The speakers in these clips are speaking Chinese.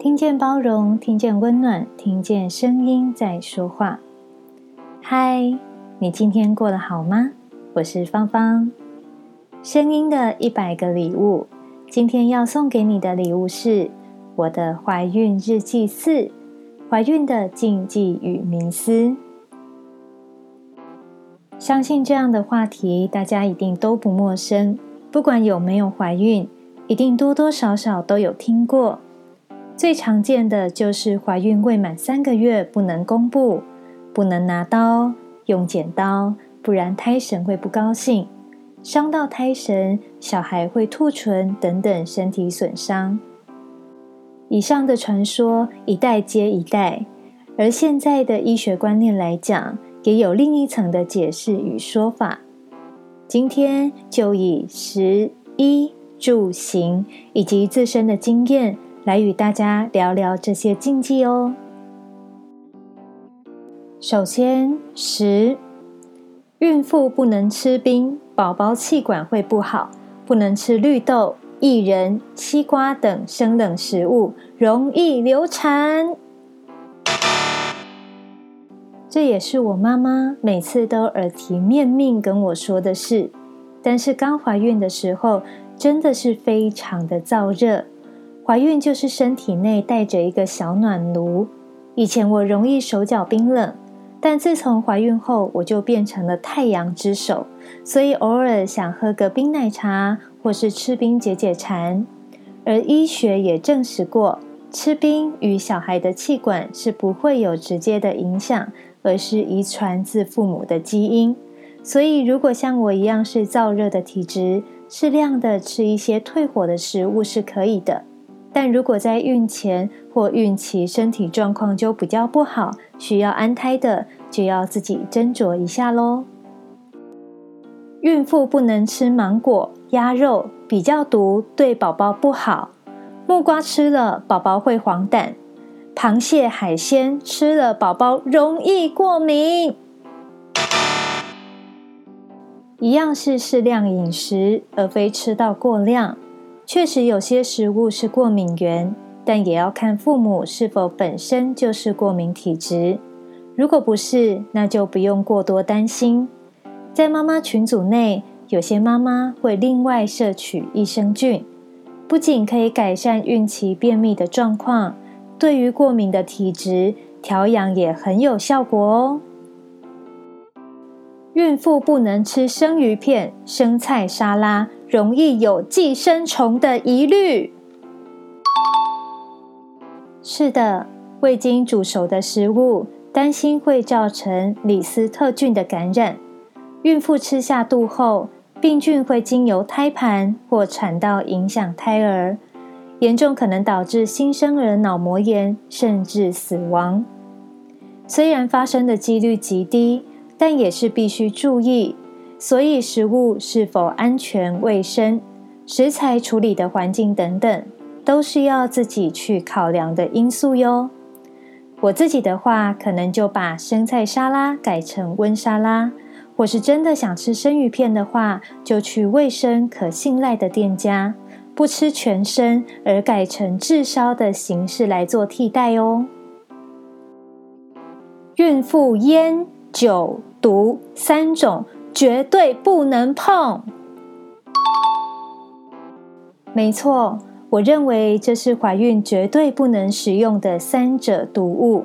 听见包容，听见温暖，听见声音在说话。嗨，你今天过得好吗？我是芳芳。声音的一百个礼物，今天要送给你的礼物是我的怀孕日记四：怀孕的禁忌与迷思。相信这样的话题，大家一定都不陌生。不管有没有怀孕，一定多多少少都有听过。最常见的就是怀孕未满三个月不能公布，不能拿刀，用剪刀，不然胎神会不高兴，伤到胎神，小孩会兔唇等等身体损伤。以上的传说一代接一代，而现在的医学观念来讲，也有另一层的解释与说法。今天就以食衣住行以及自身的经验。来与大家聊聊这些禁忌哦。首先，十，孕妇不能吃冰，宝宝气管会不好；不能吃绿豆、薏仁、西瓜等生冷食物，容易流产。这也是我妈妈每次都耳提面命跟我说的事。但是刚怀孕的时候，真的是非常的燥热。怀孕就是身体内带着一个小暖炉。以前我容易手脚冰冷，但自从怀孕后，我就变成了太阳之手，所以偶尔想喝个冰奶茶或是吃冰解解馋。而医学也证实过，吃冰与小孩的气管是不会有直接的影响，而是遗传自父母的基因。所以如果像我一样是燥热的体质，适量的吃一些退火的食物是可以的。但如果在孕前或孕期身体状况就比较不好，需要安胎的，就要自己斟酌一下喽。孕妇不能吃芒果、鸭肉，比较毒，对宝宝不好。木瓜吃了，宝宝会黄疸。螃蟹、海鲜吃了，宝宝容易过敏。一样是适量饮食，而非吃到过量。确实有些食物是过敏源，但也要看父母是否本身就是过敏体质。如果不是，那就不用过多担心。在妈妈群组内，有些妈妈会另外摄取益生菌，不仅可以改善孕期便秘的状况，对于过敏的体质调养也很有效果哦。孕妇不能吃生鱼片、生菜沙拉。容易有寄生虫的疑虑。是的，未经煮熟的食物，担心会造成李斯特菌的感染。孕妇吃下肚后，病菌会经由胎盘或产道影响胎儿，严重可能导致新生儿脑膜炎，甚至死亡。虽然发生的几率极低，但也是必须注意。所以，食物是否安全卫生、食材处理的环境等等，都是要自己去考量的因素哟。我自己的话，可能就把生菜沙拉改成温沙拉，或是真的想吃生鱼片的话，就去卫生可信赖的店家，不吃全生，而改成炙烧的形式来做替代哦。孕妇烟、酒、毒三种。绝对不能碰。没错，我认为这是怀孕绝对不能食用的三者毒物，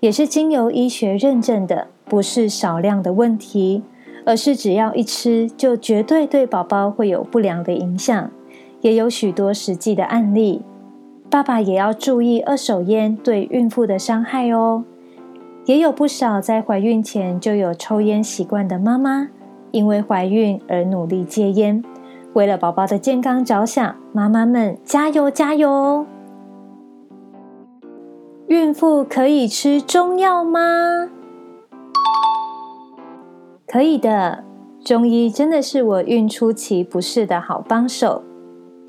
也是经由医学认证的，不是少量的问题，而是只要一吃，就绝对对宝宝会有不良的影响，也有许多实际的案例。爸爸也要注意二手烟对孕妇的伤害哦。也有不少在怀孕前就有抽烟习惯的妈妈。因为怀孕而努力戒烟，为了宝宝的健康着想，妈妈们加油加油！孕妇可以吃中药吗？可以的，中医真的是我孕初期不适的好帮手。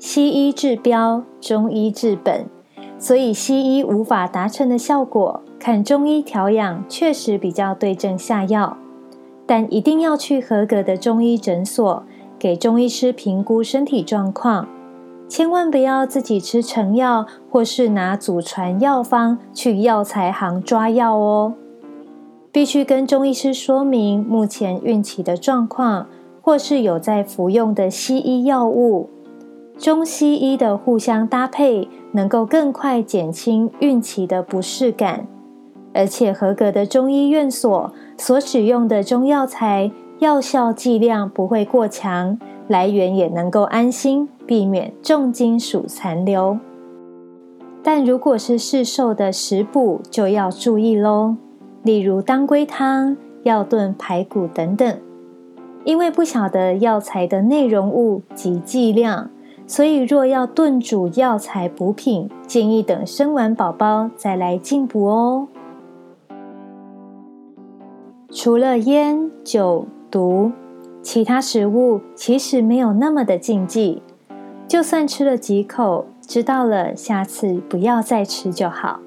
西医治标，中医治本，所以西医无法达成的效果，看中医调养确实比较对症下药。但一定要去合格的中医诊所，给中医师评估身体状况。千万不要自己吃成药，或是拿祖传药方去药材行抓药哦。必须跟中医师说明目前孕期的状况，或是有在服用的西医药物。中西医的互相搭配，能够更快减轻孕期的不适感。而且合格的中医院所所使用的中药材，药效剂量不会过强，来源也能够安心，避免重金属残留。但如果是市售的食补，就要注意喽。例如当归汤、药炖排骨等等，因为不晓得药材的内容物及剂量，所以若要炖煮药材补品，建议等生完宝宝再来进补哦。除了烟、酒、毒，其他食物其实没有那么的禁忌，就算吃了几口，知道了，下次不要再吃就好。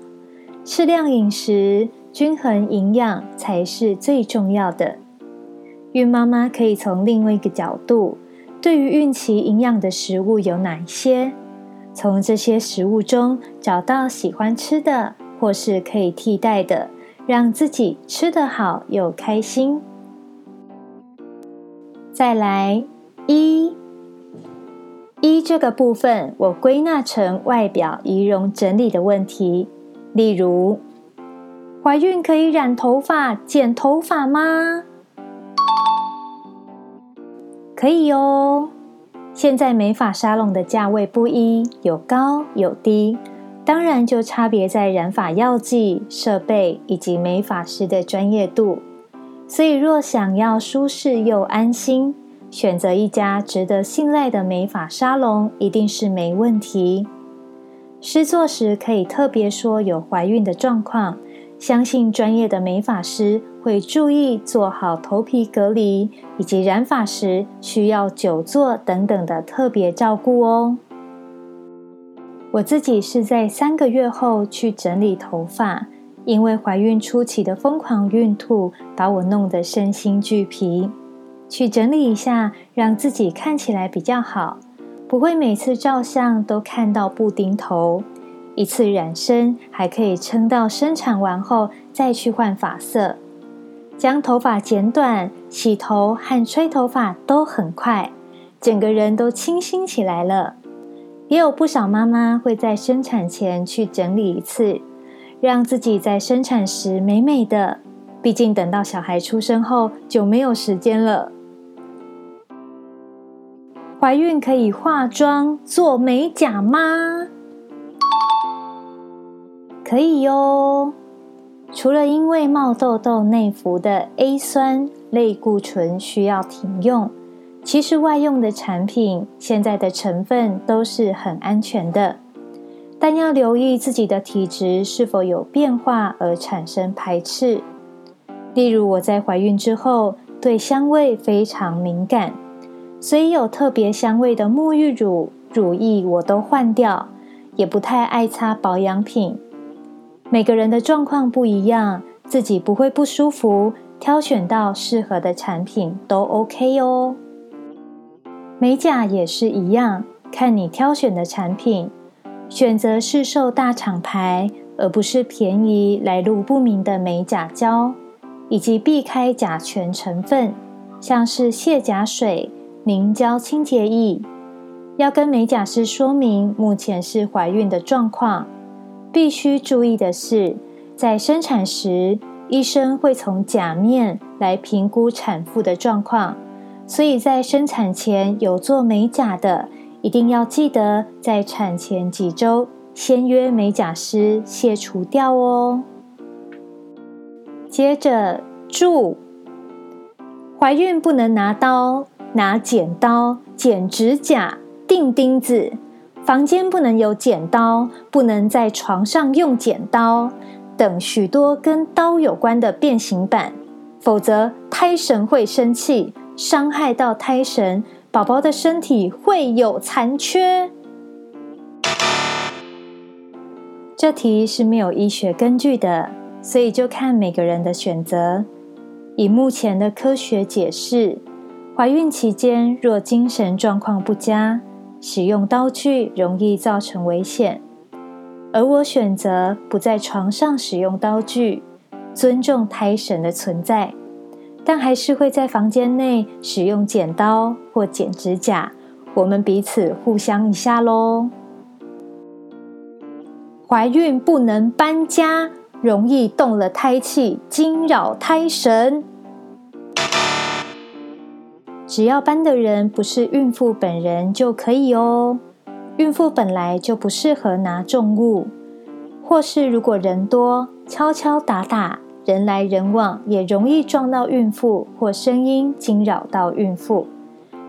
适量饮食。均衡营养才是最重要的。孕妈妈可以从另外一个角度，对于孕期营养的食物有哪些？从这些食物中找到喜欢吃的，或是可以替代的，让自己吃得好又开心。再来一，一这个部分，我归纳成外表仪容整理的问题，例如。怀孕可以染头发、剪头发吗？可以哦。现在美发沙龙的价位不一，有高有低，当然就差别在染发药剂、设备以及美发师的专业度。所以，若想要舒适又安心，选择一家值得信赖的美发沙龙，一定是没问题。施作时可以特别说有怀孕的状况。相信专业的美发师会注意做好头皮隔离，以及染发时需要久坐等等的特别照顾哦。我自己是在三个月后去整理头发，因为怀孕初期的疯狂孕吐把我弄得身心俱疲，去整理一下，让自己看起来比较好，不会每次照相都看到布丁头。一次染身还可以撑到生产完后再去换发色，将头发剪短、洗头和吹头发都很快，整个人都清新起来了。也有不少妈妈会在生产前去整理一次，让自己在生产时美美的。毕竟等到小孩出生后就没有时间了。怀孕可以化妆做美甲吗？可以哟，除了因为冒痘痘内服的 A 酸类固醇需要停用，其实外用的产品现在的成分都是很安全的，但要留意自己的体质是否有变化而产生排斥。例如我在怀孕之后对香味非常敏感，所以有特别香味的沐浴乳、乳液我都换掉，也不太爱擦保养品。每个人的状况不一样，自己不会不舒服，挑选到适合的产品都 OK 哦。美甲也是一样，看你挑选的产品，选择市售大厂牌，而不是便宜来路不明的美甲胶，以及避开甲醛成分，像是卸甲水、凝胶清洁液，要跟美甲师说明目前是怀孕的状况。必须注意的是，在生产时，医生会从甲面来评估产妇的状况，所以在生产前有做美甲的，一定要记得在产前几周先约美甲师卸除掉哦。接着注：怀孕不能拿刀、拿剪刀剪指甲、钉钉子。房间不能有剪刀，不能在床上用剪刀等许多跟刀有关的变形版，否则胎神会生气，伤害到胎神，宝宝的身体会有残缺。这题是没有医学根据的，所以就看每个人的选择。以目前的科学解释，怀孕期间若精神状况不佳，使用刀具容易造成危险，而我选择不在床上使用刀具，尊重胎神的存在，但还是会在房间内使用剪刀或剪指甲，我们彼此互相一下喽。怀孕不能搬家，容易动了胎气，惊扰胎神。只要搬的人不是孕妇本人就可以哦。孕妇本来就不适合拿重物，或是如果人多，敲敲打打，人来人往，也容易撞到孕妇或声音惊扰到孕妇。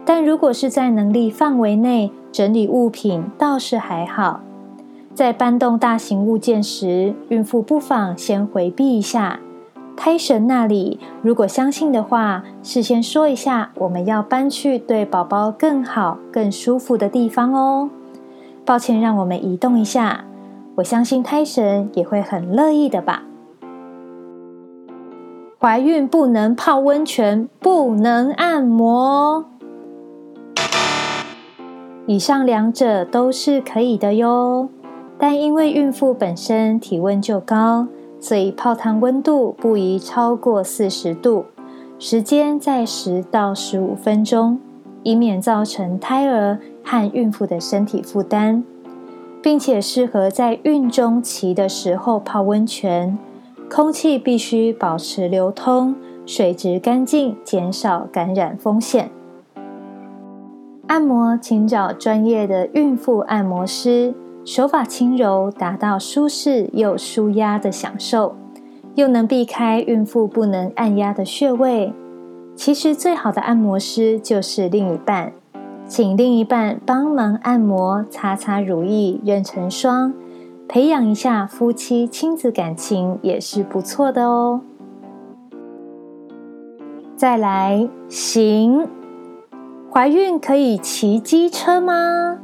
但如果是在能力范围内整理物品，倒是还好。在搬动大型物件时，孕妇不妨先回避一下。胎神那里，如果相信的话，事先说一下，我们要搬去对宝宝更好、更舒服的地方哦。抱歉，让我们移动一下。我相信胎神也会很乐意的吧。怀孕不能泡温泉，不能按摩。以上两者都是可以的哟。但因为孕妇本身体温就高，所以泡汤温度不宜超过四十度，时间在十到十五分钟，以免造成胎儿和孕妇的身体负担，并且适合在孕中期的时候泡温泉，空气必须保持流通，水质干净，减少感染风险。按摩请找专业的孕妇按摩师。手法轻柔，达到舒适又舒压的享受，又能避开孕妇不能按压的穴位。其实最好的按摩师就是另一半，请另一半帮忙按摩、擦擦乳液、妊娠霜，培养一下夫妻亲子感情也是不错的哦。再来，行，怀孕可以骑机车吗？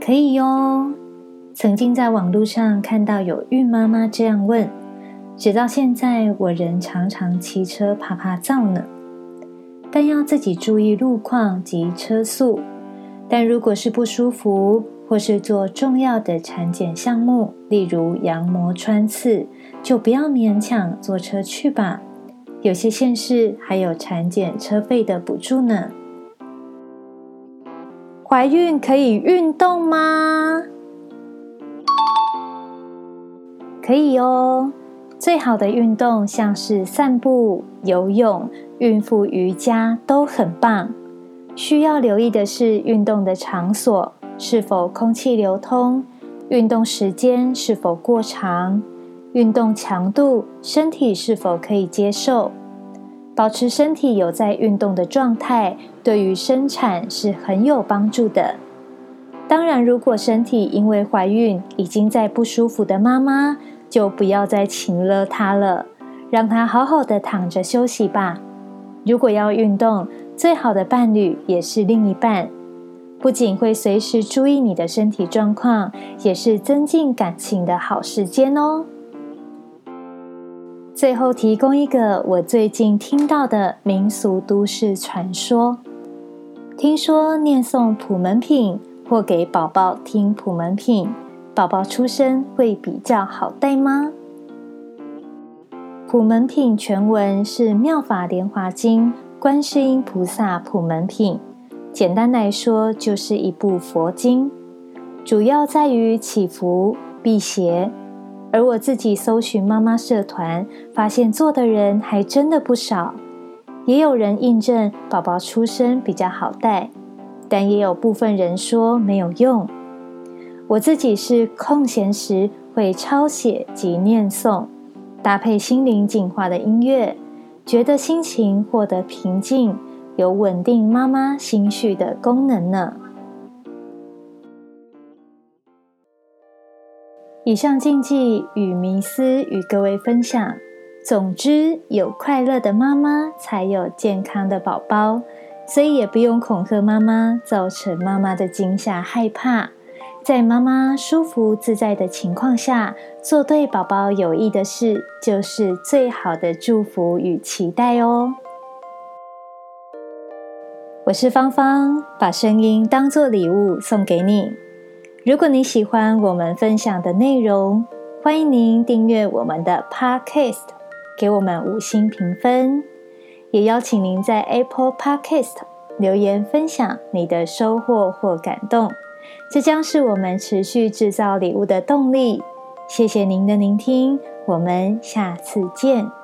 可以哟。曾经在网络上看到有孕妈妈这样问，直到现在我仍常常骑车趴趴走呢。但要自己注意路况及车速。但如果是不舒服，或是做重要的产检项目，例如羊膜穿刺，就不要勉强坐车去吧。有些县市还有产检车费的补助呢。怀孕可以运动吗？可以哦。最好的运动像是散步、游泳、孕妇瑜伽都很棒。需要留意的是，运动的场所是否空气流通，运动时间是否过长，运动强度，身体是否可以接受。保持身体有在运动的状态，对于生产是很有帮助的。当然，如果身体因为怀孕已经在不舒服的妈妈，就不要再请了她了，让她好好的躺着休息吧。如果要运动，最好的伴侣也是另一半，不仅会随时注意你的身体状况，也是增进感情的好时间哦。最后提供一个我最近听到的民俗都市传说：听说念诵普门品或给宝宝听普门品，宝宝出生会比较好带吗？普门品全文是《妙法莲华经》观世音菩萨普门品，简单来说就是一部佛经，主要在于祈福、辟邪。而我自己搜寻妈妈社团，发现做的人还真的不少，也有人印证宝宝出生比较好带，但也有部分人说没有用。我自己是空闲时会抄写及念诵，搭配心灵净化的音乐，觉得心情获得平静，有稳定妈妈心绪的功能呢。以上禁忌与迷思与各位分享。总之，有快乐的妈妈才有健康的宝宝，所以也不用恐吓妈妈，造成妈妈的惊吓害怕。在妈妈舒服自在的情况下，做对宝宝有益的事，就是最好的祝福与期待哦。我是芳芳，把声音当作礼物送给你。如果你喜欢我们分享的内容，欢迎您订阅我们的 Podcast，给我们五星评分。也邀请您在 Apple Podcast 留言分享你的收获或感动，这将是我们持续制造礼物的动力。谢谢您的聆听，我们下次见。